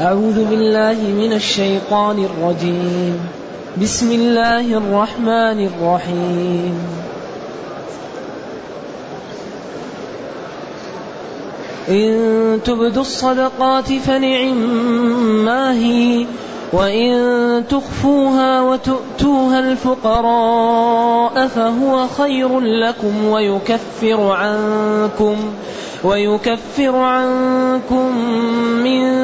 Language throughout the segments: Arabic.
أعوذ بالله من الشيطان الرجيم. بسم الله الرحمن الرحيم. إن تبدوا الصدقات فنعم ما هي وإن تخفوها وتؤتوها الفقراء فهو خير لكم ويكفر عنكم ويكفر عنكم من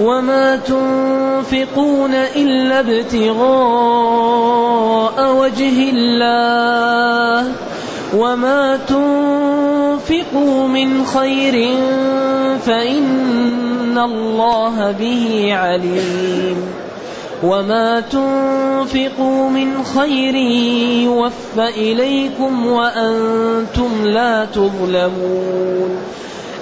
وما تنفقون إلا ابتغاء وجه الله. وما تنفقوا من خير فإن الله به عليم. وما تنفقوا من خير يوف إليكم وأنتم لا تظلمون.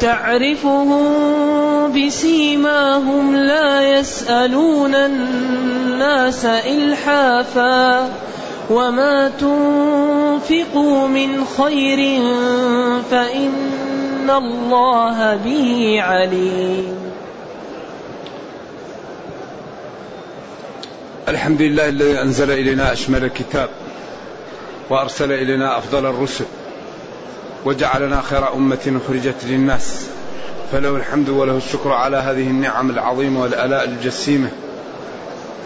تعرفهم بسيماهم لا يسألون الناس إلحافا وما تنفقوا من خير فإن الله به عليم. الحمد لله الذي أنزل إلينا أشمل الكتاب وأرسل إلينا أفضل الرسل. وجعلنا خير أمة أخرجت للناس. فله الحمد وله الشكر على هذه النعم العظيمة والآلاء الجسيمة.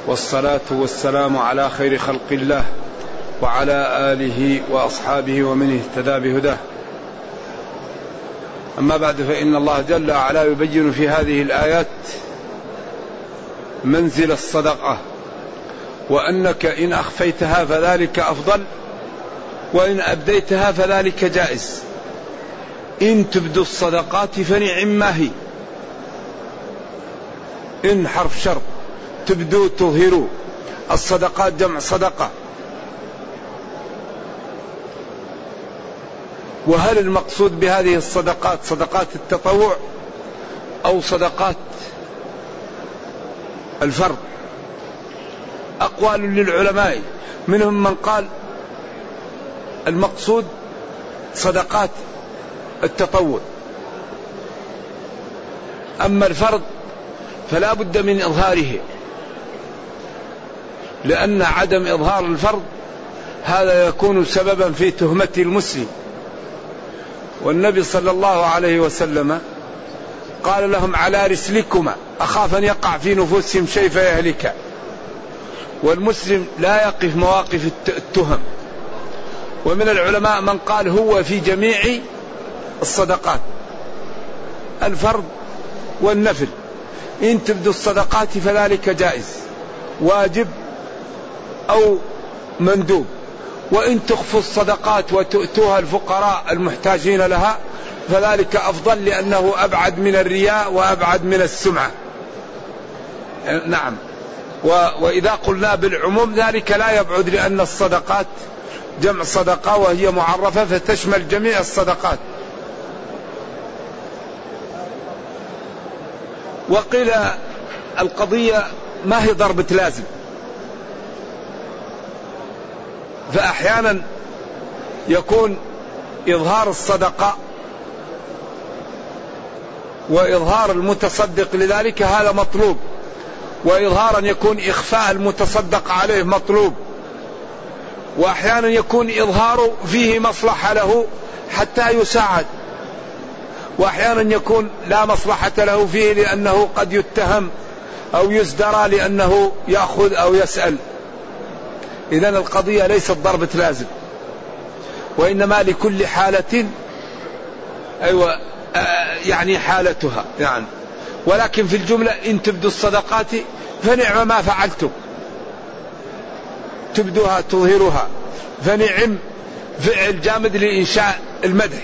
والصلاة والسلام على خير خلق الله وعلى آله وأصحابه ومن اهتدى بهداه. أما بعد فإن الله جل وعلا يبين في هذه الآيات منزل الصدقة. وأنك إن أخفيتها فذلك أفضل وإن أبديتها فذلك جائز. إن تبدوا الصدقات فنعم ما هي. إن حرف شرط تبدوا تظهروا الصدقات جمع صدقة. وهل المقصود بهذه الصدقات صدقات التطوع أو صدقات الفرض؟ أقوال للعلماء منهم من قال المقصود صدقات التطوع. أما الفرض فلا بد من إظهاره لأن عدم إظهار الفرض هذا يكون سببا في تهمة المسلم. والنبي صلى الله عليه وسلم قال لهم على رسلكما أخاف أن يقع في نفوسهم شيء فيهلك. والمسلم لا يقف مواقف التهم. ومن العلماء من قال هو في جميع الصدقات. الفرض والنفل. إن تبدوا الصدقات فذلك جائز واجب أو مندوب. وإن تخفوا الصدقات وتؤتوها الفقراء المحتاجين لها فذلك أفضل لأنه أبعد من الرياء وأبعد من السمعة. نعم. وإذا قلنا بالعموم ذلك لا يبعد لأن الصدقات جمع صدقة وهي معرفة فتشمل جميع الصدقات. وقيل القضية ما هي ضربة لازم. فأحيانا يكون إظهار الصدقة وإظهار المتصدق لذلك هذا مطلوب وإظهارا يكون إخفاء المتصدق عليه مطلوب. وأحيانا يكون إظهار فيه مصلحة له حتى يساعد. وأحيانا يكون لا مصلحة له فيه لأنه قد يتهم أو يزدرى لأنه يأخذ أو يسأل. إذا القضية ليست ضربة لازم. وإنما لكل حالة أيوة يعني حالتها يعني. ولكن في الجملة إن تبدوا الصدقات فنعم ما فعلتم. تبدوها تظهرها فنعم فعل جامد لإنشاء المدح.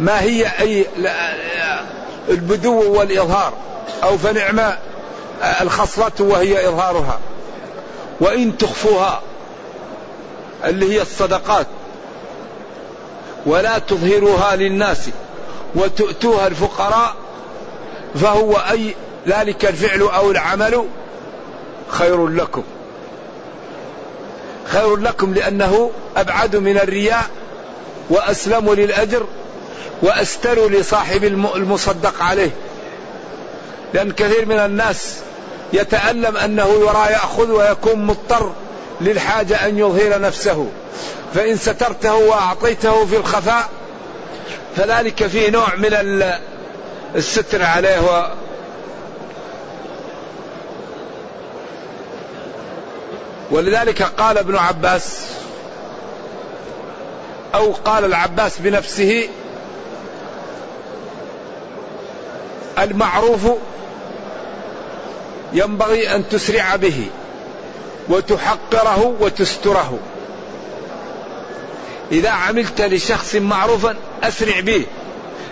ما هي أي البدو والإظهار أو فنعم الخصلة وهي إظهارها. وإن تخفوها اللي هي الصدقات. ولا تظهروها للناس وتؤتوها الفقراء فهو أي ذلك الفعل أو العمل خير لكم. خير لكم لأنه أبعد من الرياء وأسلم للأجر وأستر لصاحب المصدق عليه. لأن كثير من الناس يتألم أنه يرى يأخذ ويكون مضطر للحاجة أن يظهر نفسه. فإن سترته وأعطيته في الخفاء فذلك فيه نوع من الستر عليه ولذلك قال ابن عباس أو قال العباس بنفسه المعروف ينبغي أن تسرع به وتحقره وتستره. إذا عملت لشخص معروفا أسرع به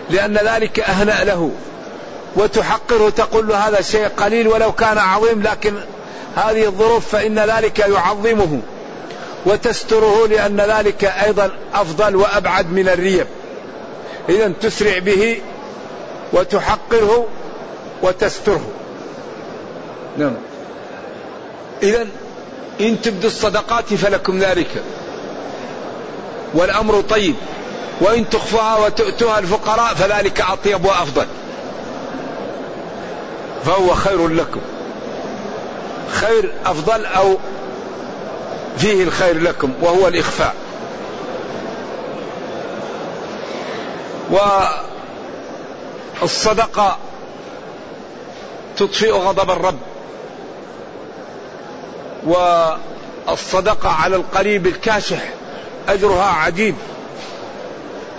لأن ذلك أهنأ له. وتحقره تقول له هذا شيء قليل ولو كان عظيم لكن هذه الظروف فإن ذلك يعظمه وتستره لأن ذلك أيضا أفضل وأبعد من الريب. إذا تسرع به وتحقره وتستره. نعم. إذا إن تبدوا الصدقات فلكم ذلك. والأمر طيب. وإن تخفوها وتؤتوها الفقراء فذلك أطيب وأفضل. فهو خير لكم. خير أفضل أو فيه الخير لكم وهو الإخفاء. والصدقة تطفئ غضب الرب. والصدقة على القريب الكاشح أجرها عجيب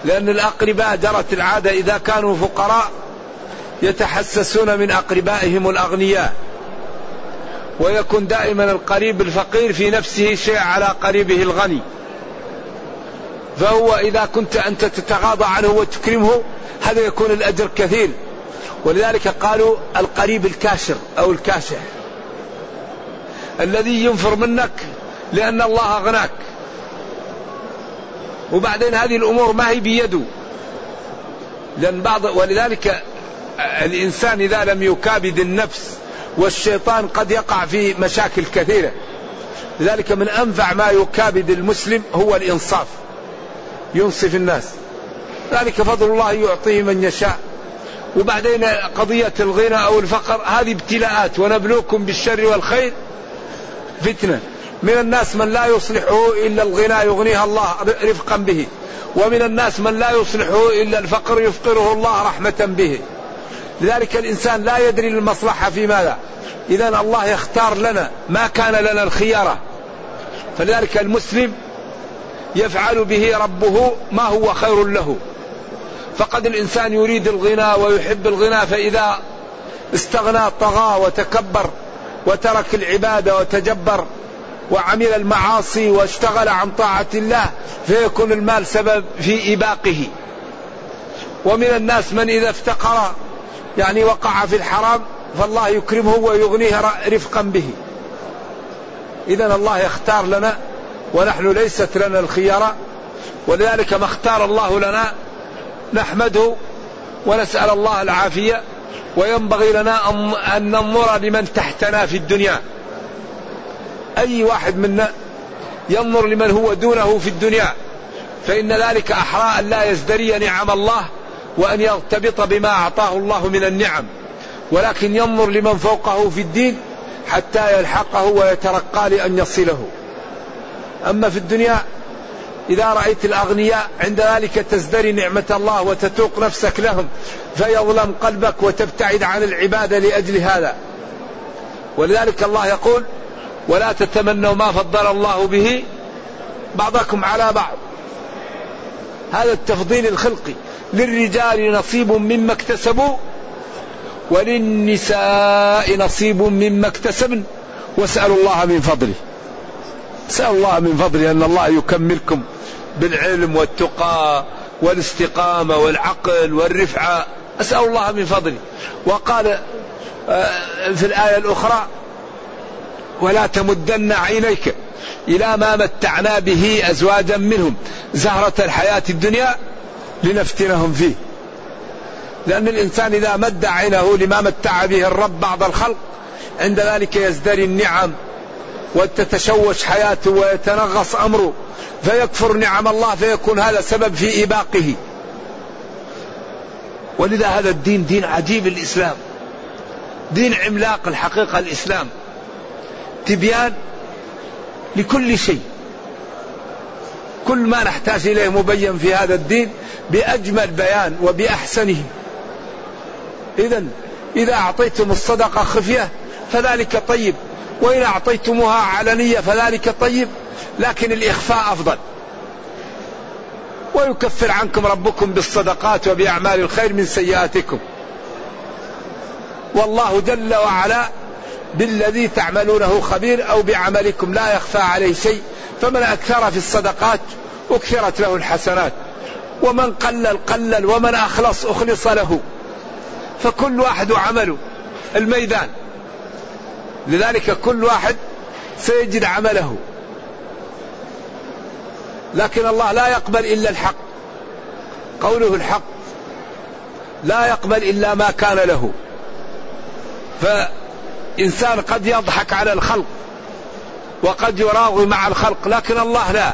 لأن الأقرباء جرت العادة إذا كانوا فقراء يتحسسون من أقربائهم الأغنياء. ويكون دائما القريب الفقير في نفسه شيء على قريبه الغني. فهو إذا كنت أنت تتغاضى عنه وتكرمه هذا يكون الأجر كثير. ولذلك قالوا القريب الكاشر أو الكاشح. الذي ينفر منك لأن الله أغناك. وبعدين هذه الأمور ما هي بيده. لأن بعض ولذلك الإنسان إذا لم يكابد النفس والشيطان قد يقع في مشاكل كثيرة. لذلك من أنفع ما يكابد المسلم هو الإنصاف. ينصف الناس. ذلك فضل الله يعطيه من يشاء. وبعدين قضية الغنى أو الفقر هذه ابتلاءات. ونبلوكم بالشر والخير فتنة. من الناس من لا يصلحه إلا الغنى يغنيها الله رفقا به. ومن الناس من لا يصلحه إلا الفقر يفقره الله رحمة به. لذلك الإنسان لا يدري المصلحة في ماذا. إذا الله يختار لنا ما كان لنا الخيارة. فلذلك المسلم يفعل به ربه ما هو خير له. فقد الإنسان يريد الغنى ويحب الغنى فإذا استغنى طغى وتكبر وترك العبادة وتجبر وعمل المعاصي واشتغل عن طاعة الله فيكون المال سبب في إباقه. ومن الناس من إذا افتقر يعني وقع في الحرام فالله يكرمه ويغنيه رفقا به. إذا الله يختار لنا ونحن ليست لنا الخيارة ولذلك ما اختار الله لنا نحمده ونسأل الله العافية وينبغي لنا أن ننظر لمن تحتنا في الدنيا. أي واحد منا ينظر لمن هو دونه في الدنيا فإن ذلك أحرى أن لا يزدري نعم الله وأن يرتبط بما أعطاه الله من النعم ولكن ينظر لمن فوقه في الدين حتى يلحقه ويترقى لأن يصله. أما في الدنيا إذا رأيت الأغنياء عند ذلك تزدري نعمة الله وتتوق نفسك لهم فيظلم قلبك وتبتعد عن العبادة لأجل هذا. ولذلك الله يقول ولا تتمنوا ما فضل الله به بعضكم على بعض. هذا التفضيل الخلقي. للرجال نصيب مما اكتسبوا وللنساء نصيب مما اكتسبن. واسألوا الله من فضله. اسألوا الله من فضله أن الله يكملكم بالعلم والتقى والاستقامة والعقل والرفعة. أسأل الله من فضله. وقال آه، في الآية الأخرى ولا تمدن عينيك إلى ما متعنا به أزواجا منهم زهرة الحياة الدنيا. لنفتنهم فيه. لأن الإنسان إذا مد عينه لما متع به الرب بعض الخلق عند ذلك يزدري النعم وتتشوش حياته ويتنغص أمره فيكفر نعم الله فيكون هذا سبب في إباقه. ولذا هذا الدين دين عجيب الإسلام. دين عملاق الحقيقة الإسلام. تبيان لكل شيء. كل ما نحتاج إليه مبين في هذا الدين بأجمل بيان وبأحسنه. إذا إذا أعطيتم الصدقة خفية فذلك طيب وإن أعطيتموها علنية فذلك طيب لكن الإخفاء أفضل. ويكفر عنكم ربكم بالصدقات وبأعمال الخير من سيئاتكم. والله جل وعلا بالذي تعملونه خبير أو بعملكم لا يخفى عليه شيء فمن أكثر في الصدقات أكثرت له الحسنات. ومن قلل قلل ومن أخلص أخلص له. فكل واحد عمله. الميدان. لذلك كل واحد سيجد عمله. لكن الله لا يقبل إلا الحق. قوله الحق. لا يقبل إلا ما كان له. فإنسان قد يضحك على الخلق. وقد يراضي مع الخلق لكن الله لا.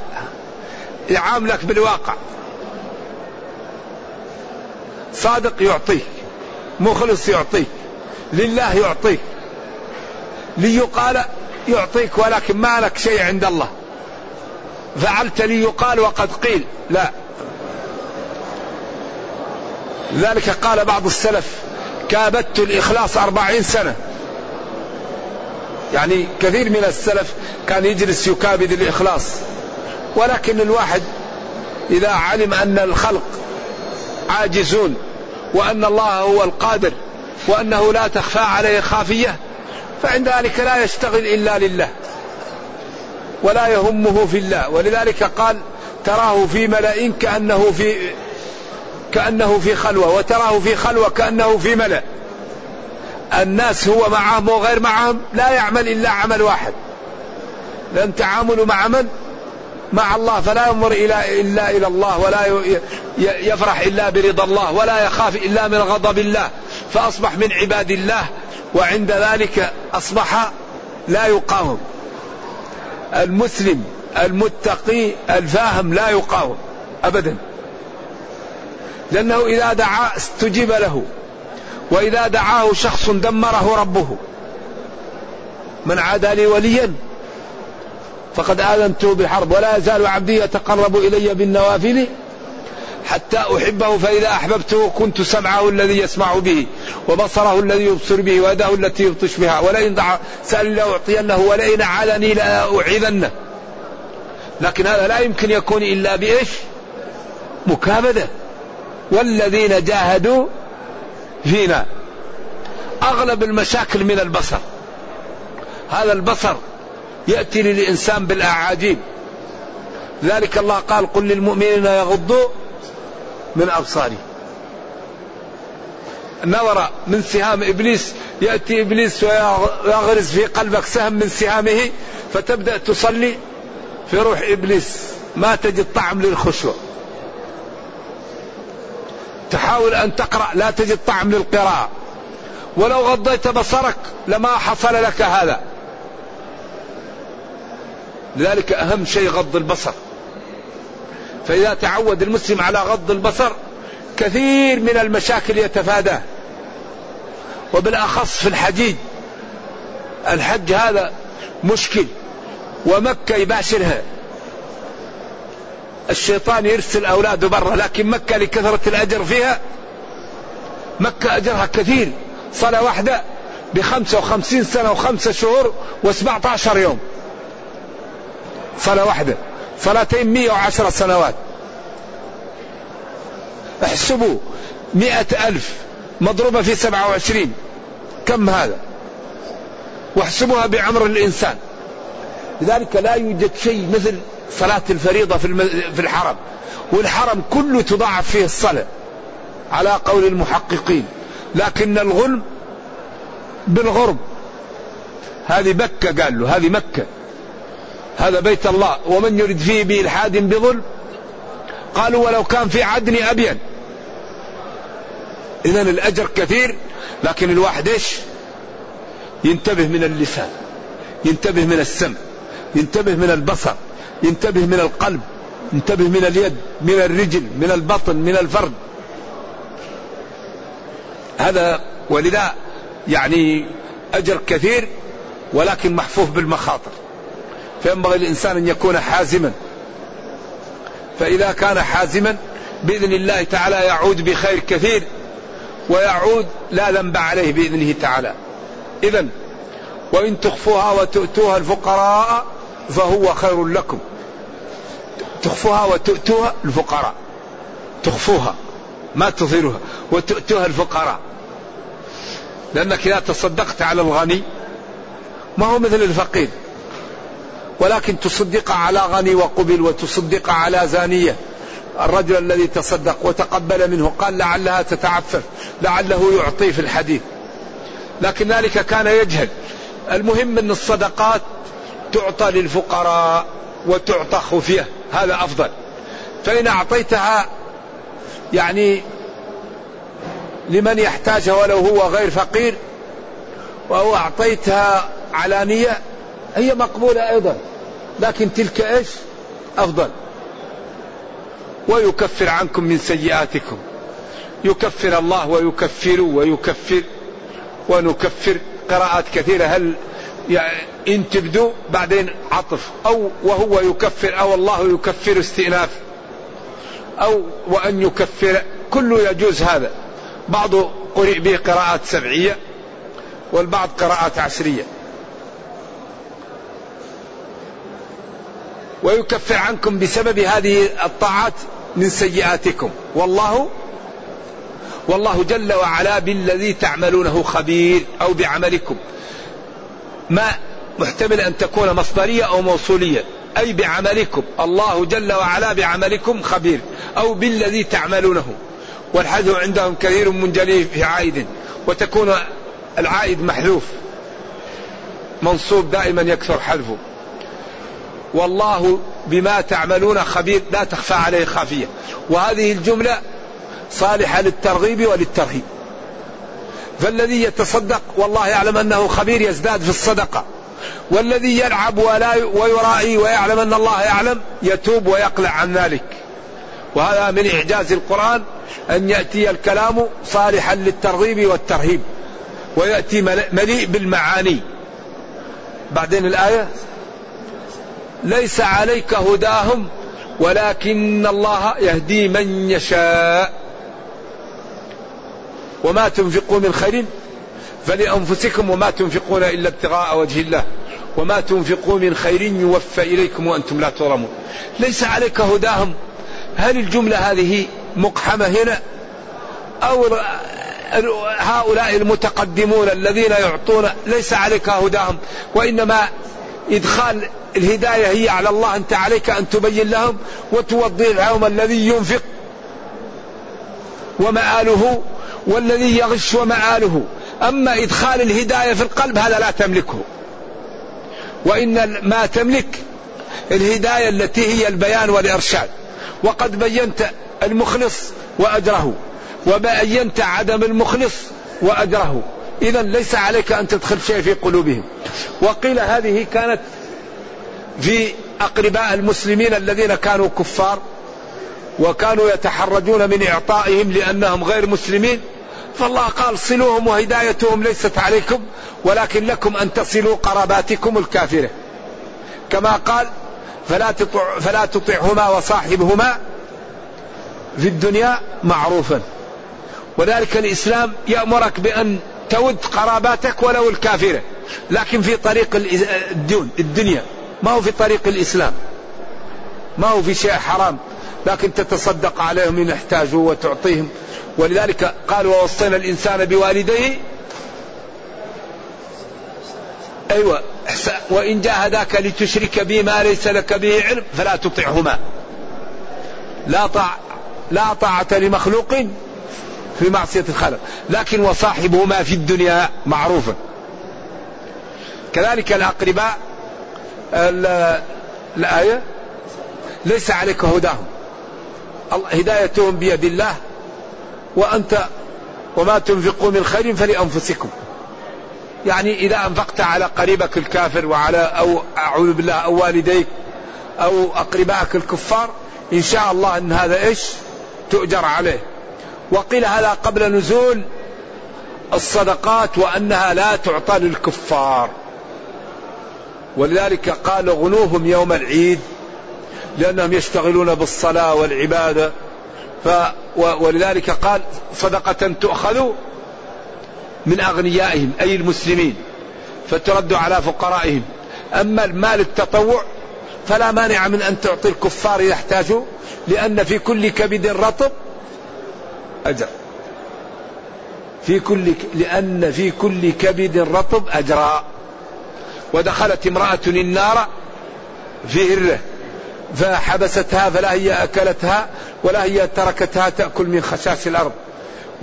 يعاملك بالواقع. صادق يعطيك مخلص يعطيك لله يعطيك. ليقال يعطيك ولكن ما لك شيء عند الله. فعلت ليقال وقد قيل. لا. لذلك قال بعض السلف. كابدت الإخلاص أربعين سنة. يعني كثير من السلف كان يجلس يكابد الإخلاص. ولكن الواحد إذا علم أن الخلق عاجزون وأن الله هو القادر وأنه لا تخفى عليه خافية فعند ذلك لا يشتغل إلا لله ولا يهمه في الله. ولذلك قال تراه في ملأ كأنه في كأنه في خلوة وتراه في خلوة كأنه في ملأ الناس هو معهم وغير معهم لا يعمل إلا عمل واحد. لأن تعامل مع من؟ مع الله فلا ينظر إلى إلا إلى الله ولا يفرح إلا برضا الله ولا يخاف إلا من غضب الله. فأصبح من عباد الله وعند ذلك أصبح لا يقاوم. المسلم المتقي الفاهم لا يقاوم أبدا. لأنه إذا دعا استجيب له. وإذا دعاه شخص دمره ربه. من عادى لي وليا فقد آذنته بحرب ولا يزال عبدي يتقرب إلي بالنوافل حتى أحبه فإذا أحببته كنت سمعه الذي يسمع به وبصره الذي يبصر به ويده التي يبطش بها ولئن دعا سأل لأعطينه ولئن عالني لأعيذنه لكن هذا لا يمكن يكون إلا بإيش؟ مكابدة. والذين جاهدوا فينا أغلب المشاكل من البصر. هذا البصر يأتي للإنسان بالأعاجيب. ذلك الله قال قل للمؤمنين يغضوا من أبصاره نظر من سهام إبليس يأتي إبليس ويغرز في قلبك سهم من سهامه فتبدأ تصلي في روح إبليس. ما تجد طعم للخشوع. تحاول أن تقرأ لا تجد طعم للقراءة. ولو غضيت بصرك لما حصل لك هذا. لذلك أهم شيء غض البصر. فإذا تعود المسلم على غض البصر كثير من المشاكل يتفاداه. وبالأخص في الحجيج. الحج هذا مشكل. ومكة يباشرها. الشيطان يرسل أولاده برا لكن مكة لكثرة الأجر فيها مكة أجرها كثير. صلاة واحدة بخمسة وخمسين سنة وخمسة شهور وسبعة عشر يوم. صلاة واحدة. صلاتين مئة وعشر سنوات. احسبوا مئة ألف. مضروبة في سبعة وعشرين. كم هذا؟ واحسبوها بعمر الإنسان. لذلك لا يوجد شيء مثل صلاة الفريضة في, الحرم. والحرم كله تضاعف فيه الصلاة على قول المحققين. لكن الغلم بالغرب. هذه مكة قال له هذه مكة. هذا بيت الله. ومن يرد فيه بإلحاد بظلم؟ قالوا ولو كان في عدن أبين. إذا الأجر كثير لكن الواحد إيش؟ ينتبه من اللسان ينتبه من السمع ينتبه من البصر. ينتبه من القلب ينتبه من اليد من الرجل من البطن من الفرد. هذا ولذا يعني أجر كثير ولكن محفوف بالمخاطر. فينبغي الإنسان أن يكون حازما. فإذا كان حازما بإذن الله تعالى يعود بخير كثير ويعود لا ذنب عليه بإذنه تعالى. إذا وإن تخفوها وتؤتوها الفقراء فهو خير لكم. تخفوها وتؤتوها الفقراء. تخفوها ما تظهرها وتؤتوها الفقراء. لأنك إذا تصدقت على الغني ما هو مثل الفقير. ولكن تصدق على غني وقبل وتصدق على زانية. الرجل الذي تصدق وتقبل منه قال لعلها تتعفف لعله يعطي في الحديث. لكن ذلك كان يجهل. المهم أن الصدقات تعطى للفقراء وتعطى خفية. هذا أفضل. فإن أعطيتها يعني لمن يحتاجها ولو هو غير فقير أو أعطيتها علانية هي مقبولة أيضا. لكن تلك إيش؟ أفضل. ويكفر عنكم من سيئاتكم. يكفر الله ويكفر ويكفر ونكفر قراءات كثيرة. هل يعني إن تبدو بعدين عطف. أو وهو يكفر أو الله يكفر استئناف. أو وأن يكفر. كله يجوز هذا. بعض قرئ به قراءات سبعية والبعض قراءات عشرية. ويكفر عنكم بسبب هذه الطاعات من سيئاتكم. والله والله جل وعلا بالذي تعملونه خبير أو بعملكم. ما محتمل أن تكون مصدرية أو موصولية أي بعملكم. الله جل وعلا بعملكم خبير أو بالذي تعملونه. والحذف عندهم كثير منجلي في عائد وتكون العائد محذوف. منصوب دائما يكثر حذفه. والله بما تعملون خبير لا تخفى عليه خافية. وهذه الجملة صالحة للترغيب وللترهيب. فالذي يتصدق والله يعلم أنه خبير يزداد في الصدقة. والذي يلعب ولا ويرائي ويعلم أن الله يعلم يتوب ويقلع عن ذلك. وهذا من إعجاز القرآن أن يأتي الكلام صالحا للترغيب والترهيب. ويأتي مليء بالمعاني. بعدين الآية؟ ليس عليك هداهم ولكن الله يهدي من يشاء. وما تنفقوا من خير فلأنفسكم وما تنفقون إلا ابتغاء وجه الله. وما تنفقوا من خير يوفى إليكم وأنتم لا تظلمون. ليس عليك هداهم. هل الجملة هذه مقحمة هنا؟ أو هؤلاء المتقدمون الذين يعطون ليس عليك هداهم. وإنما إدخال الهداية هي على الله. أنت عليك أن تبين لهم وتوضي لهم الذي ينفق ومآله والذي يغش ومآله. أما إدخال الهداية في القلب هذا لا تملكه. وإن ما تملك الهداية التي هي البيان والإرشاد. وقد بينت المخلص وأجره. وبينت عدم المخلص وأجره. إذا ليس عليك أن تدخل شيء في قلوبهم. وقيل هذه كانت في أقرباء المسلمين الذين كانوا كفار. وكانوا يتحرجون من إعطائهم لأنهم غير مسلمين. فالله قال صلوهم وهدايتهم ليست عليكم ولكن لكم أن تصلوا قراباتكم الكافرة. كما قال فلا تطع فلا تطعهما وصاحبهما في الدنيا معروفا. وذلك الإسلام يأمرك بأن تود قراباتك ولو الكافرة لكن في طريق الدنيا. ما هو في طريق الإسلام؟ ما هو في شيء حرام؟ لكن تتصدق عليهم إن احتاجوا وتعطيهم. ولذلك قال ووصينا الإنسان بوالديه. أيوة وإن جاهداك لتشرك بي ما ليس لك به علم فلا تطعهما. لا طاع لا طاعة لمخلوق في معصية الخالق لكن وصاحبهما في الدنيا معروفا كذلك الأقرباء الآية ليس عليك هداهم. هدايتهم بيد الله وأنت وما تنفقوا من خير فلأنفسكم. يعني إذا أنفقت على قريبك الكافر وعلى أو أعوذ بالله أو والديك أو أقربائك الكفار إن شاء الله أن هذا إيش؟ تؤجر عليه. وقيل هذا قبل نزول الصدقات وأنها لا تعطى للكفار. ولذلك قال غنوهم يوم العيد لأنهم يشتغلون بالصلاة والعبادة. ف ولذلك قال صدقة تؤخذ من أغنيائهم أي المسلمين فترد على فقرائهم. أما المال التطوع فلا مانع من أن تعطي الكفار إذا احتاجوا لأن في كل كبد رطب أجر. في كل لأن في كل كبد رطب أجرا ودخلت امرأة النار في هرة. فحبستها فلا هي أكلتها ولا هي تركتها تأكل من خشاش الأرض.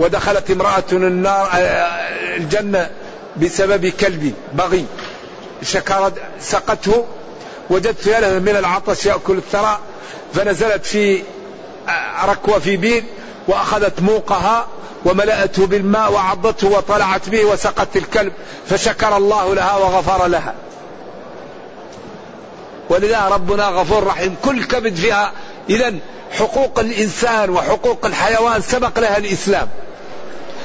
ودخلت امرأة النار الجنة بسبب كلب بغي. شكرت سقته وجدت فيها من العطش يأكل الثرى. فنزلت في ركوة في بير وأخذت موقها وملأته بالماء وعضته وطلعت به وسقت الكلب. فشكر الله لها وغفر لها. ولذا ربنا غفور رحيم. كل كبد فيها إذا حقوق الإنسان وحقوق الحيوان سبق لها الإسلام.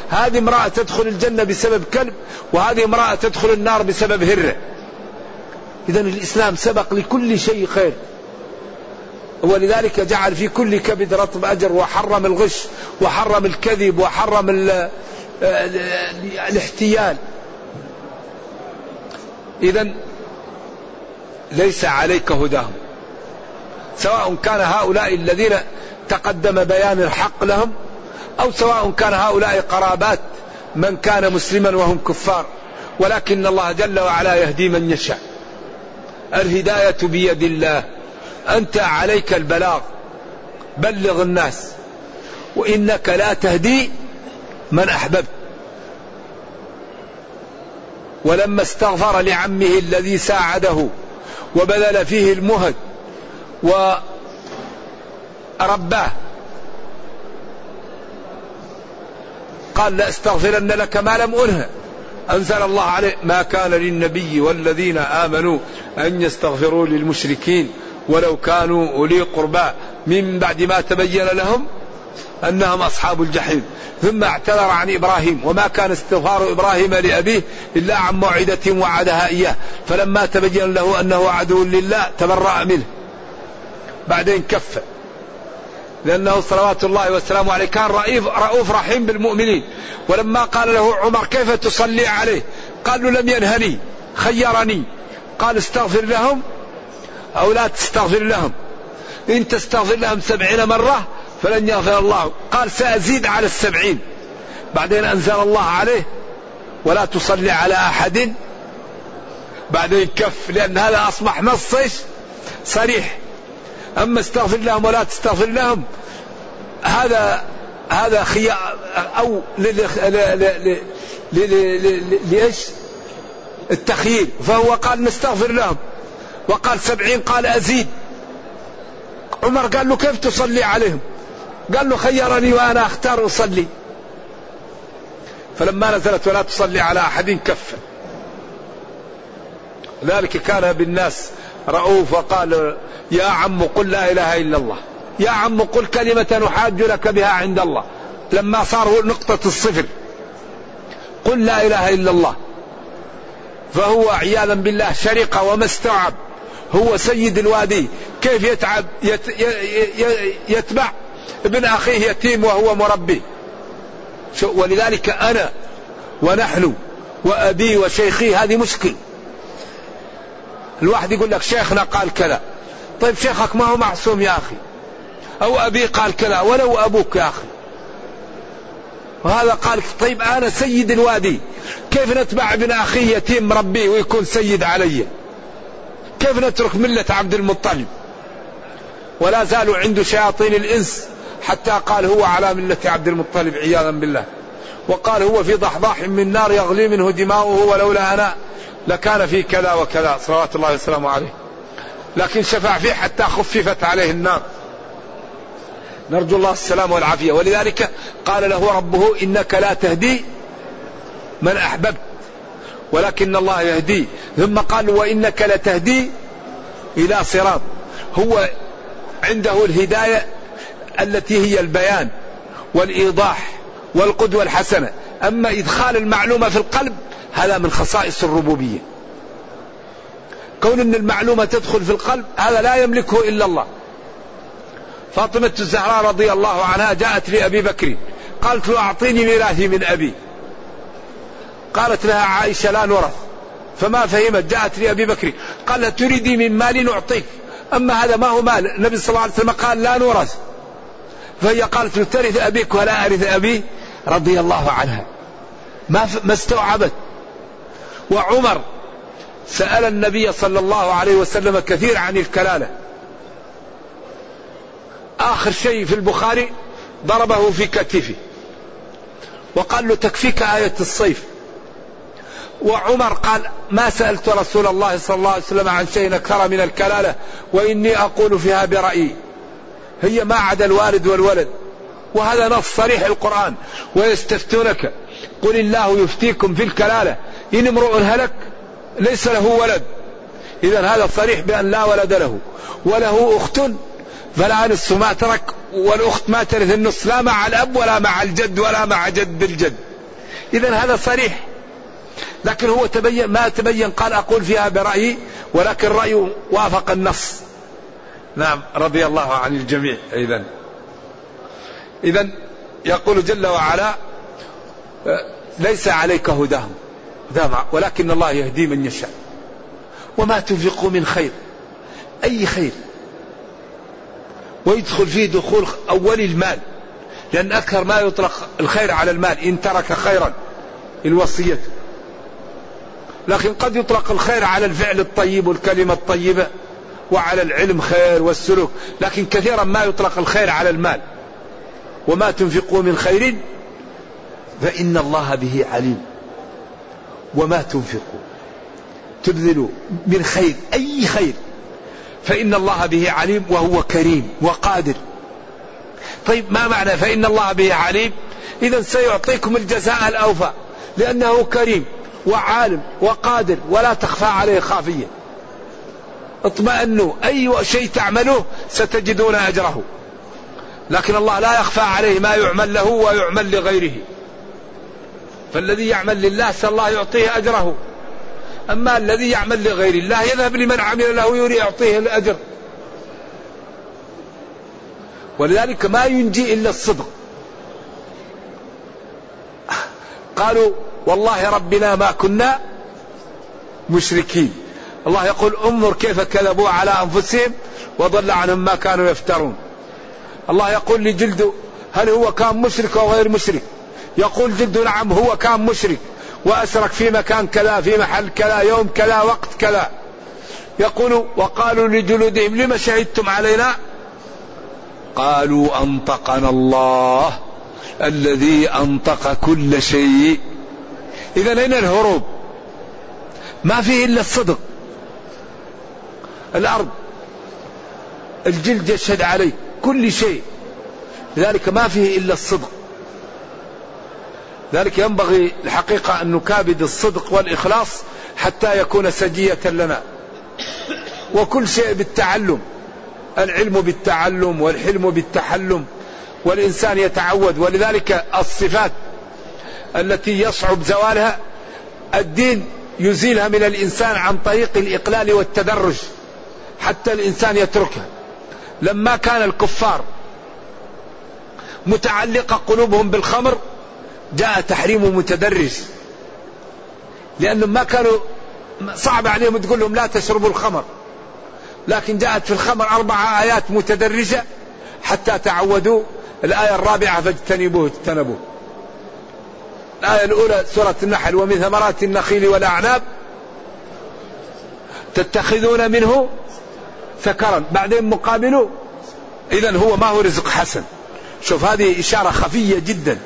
هذه امرأة تدخل الجنة بسبب كلب وهذه امرأة تدخل النار بسبب هرة إذا الإسلام سبق لكل شيء خير. ولذلك جعل في كل كبد رطب أجر وحرم الغش وحرم الكذب وحرم الاحتيال. إذا ليس عليك هداهم. سواء كان هؤلاء الذين تقدم بيان الحق لهم أو سواء كان هؤلاء قرابات من كان مسلما وهم كفار. ولكن الله جل وعلا يهدي من يشاء. الهداية بيد الله. أنت عليك البلاغ. بلغ الناس. وإنك لا تهدي من أحببت. ولما استغفر لعمه الذي ساعده وبذل فيه المهد ورباه. قال لأستغفرن لك ما لم أنه أنزل الله عليه ما كان للنبي والذين آمنوا أن يستغفروا للمشركين ولو كانوا أولي قربى. من بعد ما تبين لهم أنهم أصحاب الجحيم. ثم اعتذر عن إبراهيم وما كان استغفار إبراهيم لأبيه إلا عن موعدة وعدها إياه. فلما تبين له أنه عدو لله تبرأ منه. بعدين كف. لأنه صلوات الله وسلامه عليه كان رئيف رؤوف رحيم بالمؤمنين. ولما قال له عمر كيف تصلي عليه؟ قال له لم ينهني خيرني. قال استغفر لهم أو لا تستغفر لهم. إن تستغفر لهم سبعين مرة فلن يغفر الله قال سأزيد على السبعين بعدين أنزل الله عليه ولا تصلي على أحد بعدين كف لأن هذا أصبح نص صريح أما استغفر لهم ولا تستغفر لهم هذا هذا خيار أو لإيش التخيير فهو قال نستغفر لهم وقال سبعين قال أزيد عمر قال له كيف تصلي عليهم قال له خيرني وأنا أختار أصلي. فلما نزلت ولا تصلي على أحد كف. ذلك كان بالناس رؤوف وقال يا عم قل لا إله إلا الله. يا عم قل كلمة نحاج لك بها عند الله. لما صار نقطة الصفر. قل لا إله إلا الله. فهو عياذا بالله شرق وما استوعب. هو سيد الوادي. كيف يتعب يت يتبع؟ ابن أخيه يتيم وهو مربي. ولذلك أنا ونحن وأبي وشيخي هذه مشكل. الواحد يقول لك شيخنا قال كذا. طيب شيخك ما هو معصوم يا أخي. أو أبي قال كذا ولو أبوك يا أخي. وهذا قال طيب أنا سيد الوادي. كيف نتبع ابن أخي يتيم مربيه ويكون سيد علي؟ كيف نترك ملة عبد المطلب؟ ولا زالوا عنده شياطين الإنس. حتى قال هو على ملة عبد المطلب عياذا بالله. وقال هو في ضحضاح من نار يغلي منه دماؤه ولولا أنا لكان في كذا وكذا. صلوات الله وسلامه عليه. لكن شفع فيه حتى خففت عليه النار. نرجو الله السلام والعافية. ولذلك قال له ربه إنك لا تهدي من أحببت ولكن الله يهدي. ثم قال وإنك لتهدي إلى صراط. هو عنده الهداية التي هي البيان والإيضاح والقدوة الحسنة. أما إدخال المعلومة في القلب هذا من خصائص الربوبية. كون أن المعلومة تدخل في القلب هذا لا يملكه إلا الله. فاطمة الزهراء رضي الله عنها جاءت لأبي بكر قالت له أعطيني ميراثي من أبي. قالت لها عائشة لا نورث. فما فهمت جاءت لأبي بكر قال تريدي من مال نعطيك أما هذا ما هو مال. النبي صلى الله عليه وسلم قال لا نورث. فهي قالت ترث أبيك ولا أرث أبي رضي الله عنها. ما ما استوعبت. وعمر سأل النبي صلى الله عليه وسلم كثير عن الكلالة. آخر شيء في البخاري ضربه في كتفه. وقال له تكفيك آية الصيف. وعمر قال ما سألت رسول الله صلى الله عليه وسلم عن شيء أكثر من الكلالة وإني أقول فيها برأيي. هي ما عدا الوالد والولد. وهذا نص صريح القرآن. ويستفتونك. قل الله يفتيكم في الكلالة. إن امرؤ هلك ليس له ولد. إذا هذا صريح بأن لا ولد له. وله أخت. فلا نصف ما ترك والأخت ما ترث النصف. لا مع الأب ولا مع الجد ولا مع جد الجد إذا هذا صريح. لكن هو تبين ما تبين. قال أقول فيها برأيي. ولكن رأيه وافق النص. نعم رضي الله عن الجميع إذا إذا يقول جل وعلا ليس عليك هداهم ولكن الله يهدي من يشاء. وما تنفقوا من خير أي خير؟ ويدخل فيه دخول أول المال لأن أكثر ما يطلق الخير على المال إن ترك خيرا الوصية. لكن قد يطلق الخير على الفعل الطيب والكلمة الطيبة. وعلى العلم خير والسلوك لكن كثيرا ما يطلق الخير على المال. وما تنفقوا من خير فإن الله به عليم. وما تنفقوا تبذلوا من خير أي خير. فإن الله به عليم وهو كريم وقادر. طيب ما معنى فإن الله به عليم؟ إذا سيعطيكم الجزاء الأوفى لأنه كريم وعالم وقادر ولا تخفى عليه خافية. اطمئنوا أي شيء تعملوه ستجدون أجره. لكن الله لا يخفى عليه ما يعمل له ويعمل لغيره. فالذي يعمل لله الله يعطيه أجره. أما الذي يعمل لغير الله يذهب لمن عمل له يري يعطيه الأجر. ولذلك ما ينجي إلا الصدق. قالوا والله ربنا ما كنا مشركين. الله يقول انظر كيف كذبوا على أنفسهم وضل عنهم ما كانوا يفترون. الله يقول لجلده هل هو كان مشرك أو غير مشرك؟ يقول جلده نعم هو كان مشرك. وأسرك في مكان كذا في محل كذا يوم كذا وقت كذا. يقول وقالوا لجلودهم لما شهدتم علينا؟ قالوا أنطقنا الله الذي أنطق كل شيء. إذا أين الهروب ما فيه إلا الصدق. الأرض. الجلد يشهد عليه كل شيء. لذلك ما فيه إلا الصدق. ذلك ينبغي الحقيقة أن نكابد الصدق والإخلاص حتى يكون سجية لنا. وكل شيء بالتعلم. العلم بالتعلم والحلم بالتحلم. والإنسان يتعود. ولذلك الصفات التي يصعب زوالها الدين يزيلها من الإنسان عن طريق الإقلال والتدرج. حتى الإنسان يتركها. لما كان الكفار متعلقة قلوبهم بالخمر جاء تحريم متدرج. لأنهم ما كانوا صعب عليهم تقول لهم لا تشربوا الخمر. لكن جاءت في الخمر أربع آيات متدرجة حتى تعودوا. الآية الرابعة فاجتنبوه اجتنبوه. الآية الأولى سورة النحل ومن ثمرات النخيل والأعناب تتخذون منه سكرا بعدين مقابله. إذا هو ما هو رزق حسن. شوف هذه إشارة خفية جدا.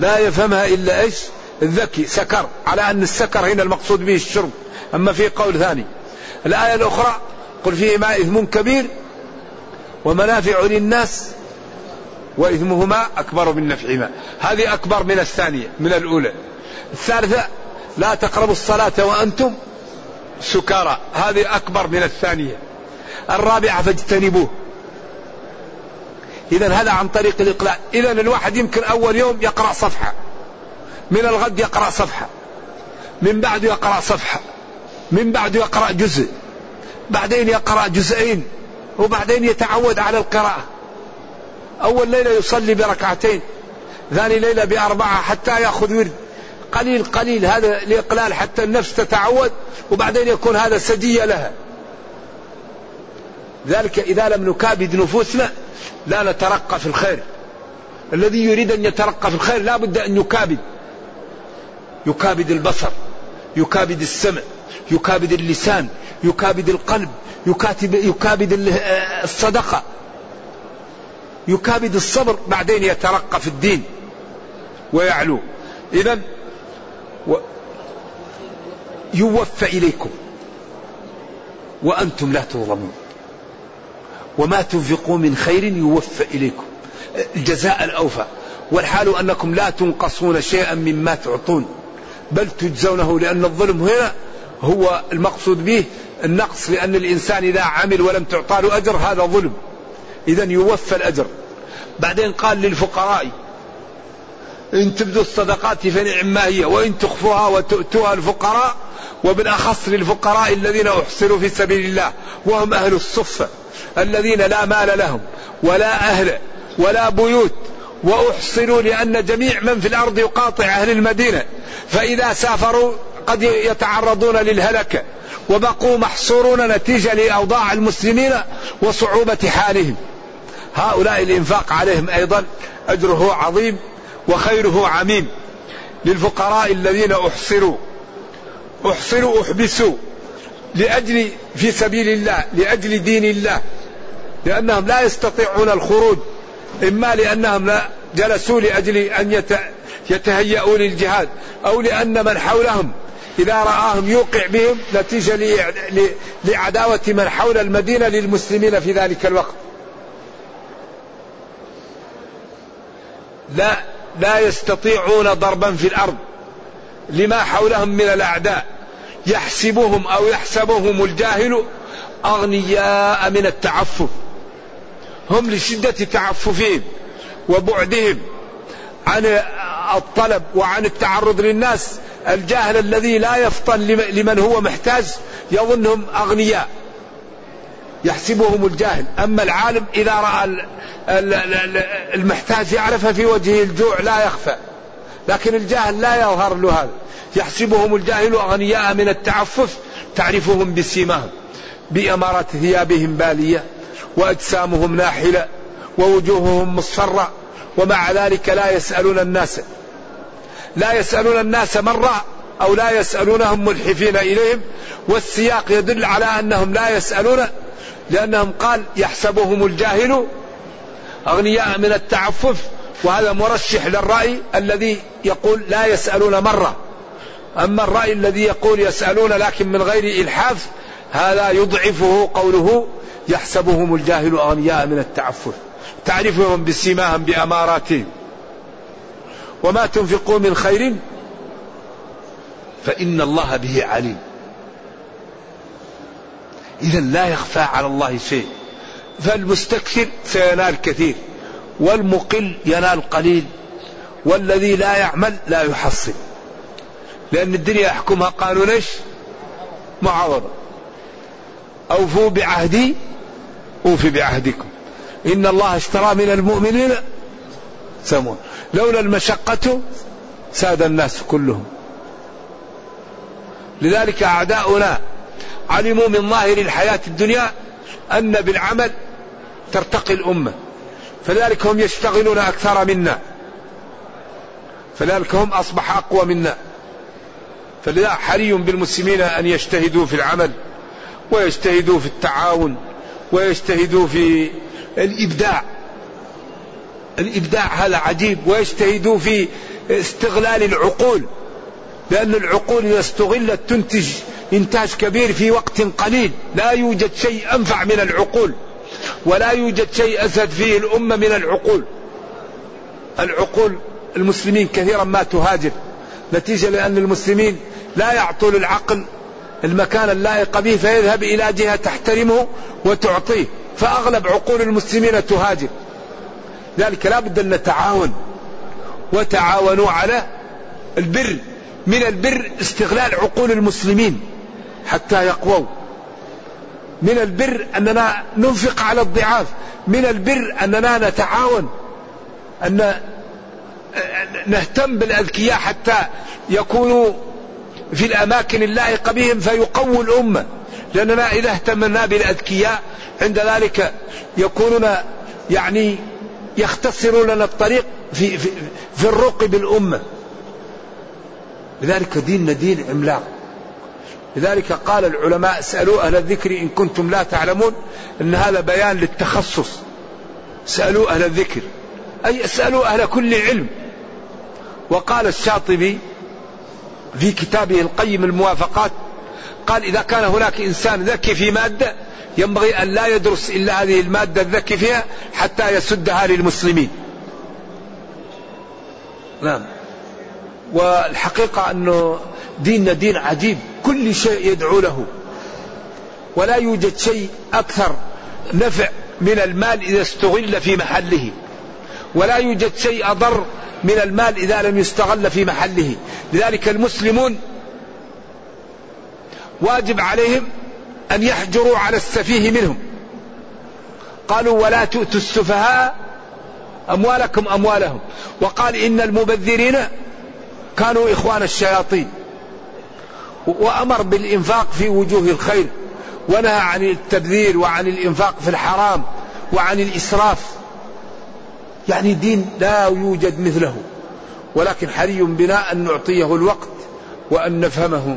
لا يفهمها إلا إيش؟ الذكي سكر. على أن السكر هنا المقصود به الشرب. أما في قول ثاني. الآية الأخرى قل فيهما إثم كبير ومنافع للناس وإثمهما أكبر من نفعهما. هذه أكبر من الثانية من الأولى. الثالثة لا تقربوا الصلاة وأنتم سكارى. هذه أكبر من الثانية. الرابعة فاجتنبوه. إذا هذا عن طريق الإقلاع. إذا الواحد يمكن أول يوم يقرأ صفحة. من الغد يقرأ صفحة. من بعد يقرأ صفحة. من بعد يقرأ جزء. بعدين يقرأ جزئين. وبعدين يتعود على القراءة. أول ليلة يصلي بركعتين. ثاني ليلة بأربعة حتى يأخذ ورد. قليل قليل هذا الإقلال حتى النفس تتعود. وبعدين يكون هذا سجية لها. ذلك إذا لم نكابد نفوسنا لا نترقى في الخير. الذي يريد أن يترقى في الخير لا بد أن يكابد. يكابد البصر يكابد السمع يكابد اللسان يكابد القلب يكاتب يكابد الصدقة. يكابد الصبر بعدين يترقى في الدين ويعلو. إذا يوفى إليكم وأنتم لا تظلمون. وما تنفقوا من خير يوفى إليكم. الجزاء الأوفى. والحال أنكم لا تنقصون شيئا مما تعطون. بل تجزونه لأن الظلم هنا هو المقصود به النقص لأن الإنسان إذا عمل ولم تعطى له أجر هذا ظلم. إذا يوفى الأجر. بعدين قال للفقراء إن تبدوا الصدقات فنعم ما هي وإن تخفوها وتؤتوها الفقراء وبالأخص للفقراء الذين أحصروا في سبيل الله وهم أهل الصفة. الذين لا مال لهم ولا أهل ولا بيوت وأحصنوا لأن جميع من في الأرض يقاطع أهل المدينة فإذا سافروا قد يتعرضون للهلكة وبقوا محصورون نتيجة لأوضاع المسلمين وصعوبة حالهم. هؤلاء الإنفاق عليهم أيضا أجره عظيم وخيره عميم للفقراء الذين أحصروا. أحصروا أحبسوا. لأجل في سبيل الله لأجل دين الله. لأنهم لا يستطيعون الخروج إما لأنهم لا جلسوا لأجل أن يتهيأوا للجهاد أو لأن من حولهم إذا رآهم يوقع بهم نتيجة لعداوة من حول المدينة للمسلمين في ذلك الوقت. لا لا يستطيعون ضربا في الأرض لما حولهم من الأعداء. يحسبهم أو يحسبهم الجاهل أغنياء من التعفف. هم لشدة تعففهم وبعدهم عن الطلب وعن التعرض للناس. الجاهل الذي لا يفطن لمن هو محتاج يظنهم أغنياء. يحسبهم الجاهل. أما العالم إذا رأى المحتاج يعرفها في وجهه الجوع لا يخفى. لكن الجاهل لا يظهر له هذا. يحسبهم الجاهل أغنياء من التعفف تعرفهم بسيماهم بأمارة ثيابهم بالية وأجسامهم ناحلة ووجوههم مصفرة ومع ذلك لا يسألون الناس لا يسألون الناس مرة أو لا يسألونهم ملحفين إليهم والسياق يدل على أنهم لا يسألون لأنهم قال يحسبهم الجاهل أغنياء من التعفف وهذا مرشح للرأي الذي يقول لا يسألون مرة. أما الرأي الذي يقول يسألون لكن من غير إلحاف هذا يضعفه قوله يحسبهم الجاهل أغنياء من التعفف. تعرفهم بسيماهم بأماراتهم. وما تنفقوا من خير فإن الله به عليم. إذا لا يخفى على الله شيء. فالمستكثر سينال كثير. والمقل ينال قليل والذي لا يعمل لا يحصل. لأن الدنيا يحكمها قانون إيش؟ معاوضة أوفوا بعهدي أوفي بعهدكم. إن الله اشترى من المؤمنين سمون لولا المشقة ساد الناس كلهم. لذلك أعداؤنا علموا من ظاهر الحياة الدنيا أن بالعمل ترتقي الأمة. فذلك هم يشتغلون أكثر منا. فلذلك هم أصبح أقوى منا. فلذا حري بالمسلمين أن يجتهدوا في العمل ويجتهدوا في التعاون ويجتهدوا في الإبداع. الإبداع هذا عجيب ويجتهدوا في استغلال العقول. لأن العقول إذا استغلت تنتج إنتاج كبير في وقت قليل. لا يوجد شيء أنفع من العقول. ولا يوجد شيء أسد فيه الأمة من العقول. العقول المسلمين كثيرا ما تهاجر. نتيجة لأن المسلمين لا يعطون العقل المكان اللائق به فيذهب إلى جهة تحترمه وتعطيه. فأغلب عقول المسلمين تهاجر. ذلك لا بد أن نتعاون وتعاونوا على البر. من البر استغلال عقول المسلمين حتى يقووا. من البر أننا ننفق على الضعاف من البر أننا نتعاون أن نهتم بالأذكياء حتى يكونوا في الأماكن اللائقة بهم فيقووا الأمة. لأننا إذا اهتمنا بالأذكياء عند ذلك يكونون يعني يختصرون لنا الطريق في, في, في الرق بالأمة. لذلك ديننا دين عملاق. لذلك قال العلماء اسألوا أهل الذكر إن كنتم لا تعلمون أن هذا بيان للتخصص. سألوا أهل الذكر. أي اسألوا أهل كل علم. وقال الشاطبي في كتابه القيم الموافقات قال إذا كان هناك إنسان ذكي في مادة ينبغي أن لا يدرس إلا هذه المادة الذكي فيها حتى يسدها للمسلمين. نعم. والحقيقة أنه ديننا دين عجيب. كل شيء يدعو له. ولا يوجد شيء أكثر نفع من المال إذا استغل في محله. ولا يوجد شيء أضر من المال إذا لم يستغل في محله. لذلك المسلمون واجب عليهم أن يحجروا على السفيه منهم. قالوا ولا تؤتوا السفهاء أموالكم أموالهم. وقال إن المبذرين كانوا إخوان الشياطين. وأمر بالإنفاق في وجوه الخير ونهى عن التبذير وعن الإنفاق في الحرام وعن الإسراف. يعني دين لا يوجد مثله ولكن حري بنا أن نعطيه الوقت وأن نفهمه.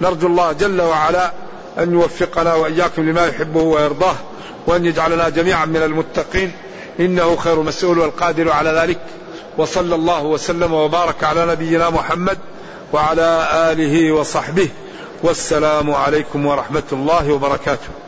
نرجو الله جل وعلا أن يوفقنا وإياكم لما يحبه ويرضاه وأن يجعلنا جميعا من المتقين. إنه خير مسؤول والقادر على ذلك. وصلى الله وسلم وبارك على نبينا محمد وعلى آله وصحبه والسلام عليكم ورحمة الله وبركاته.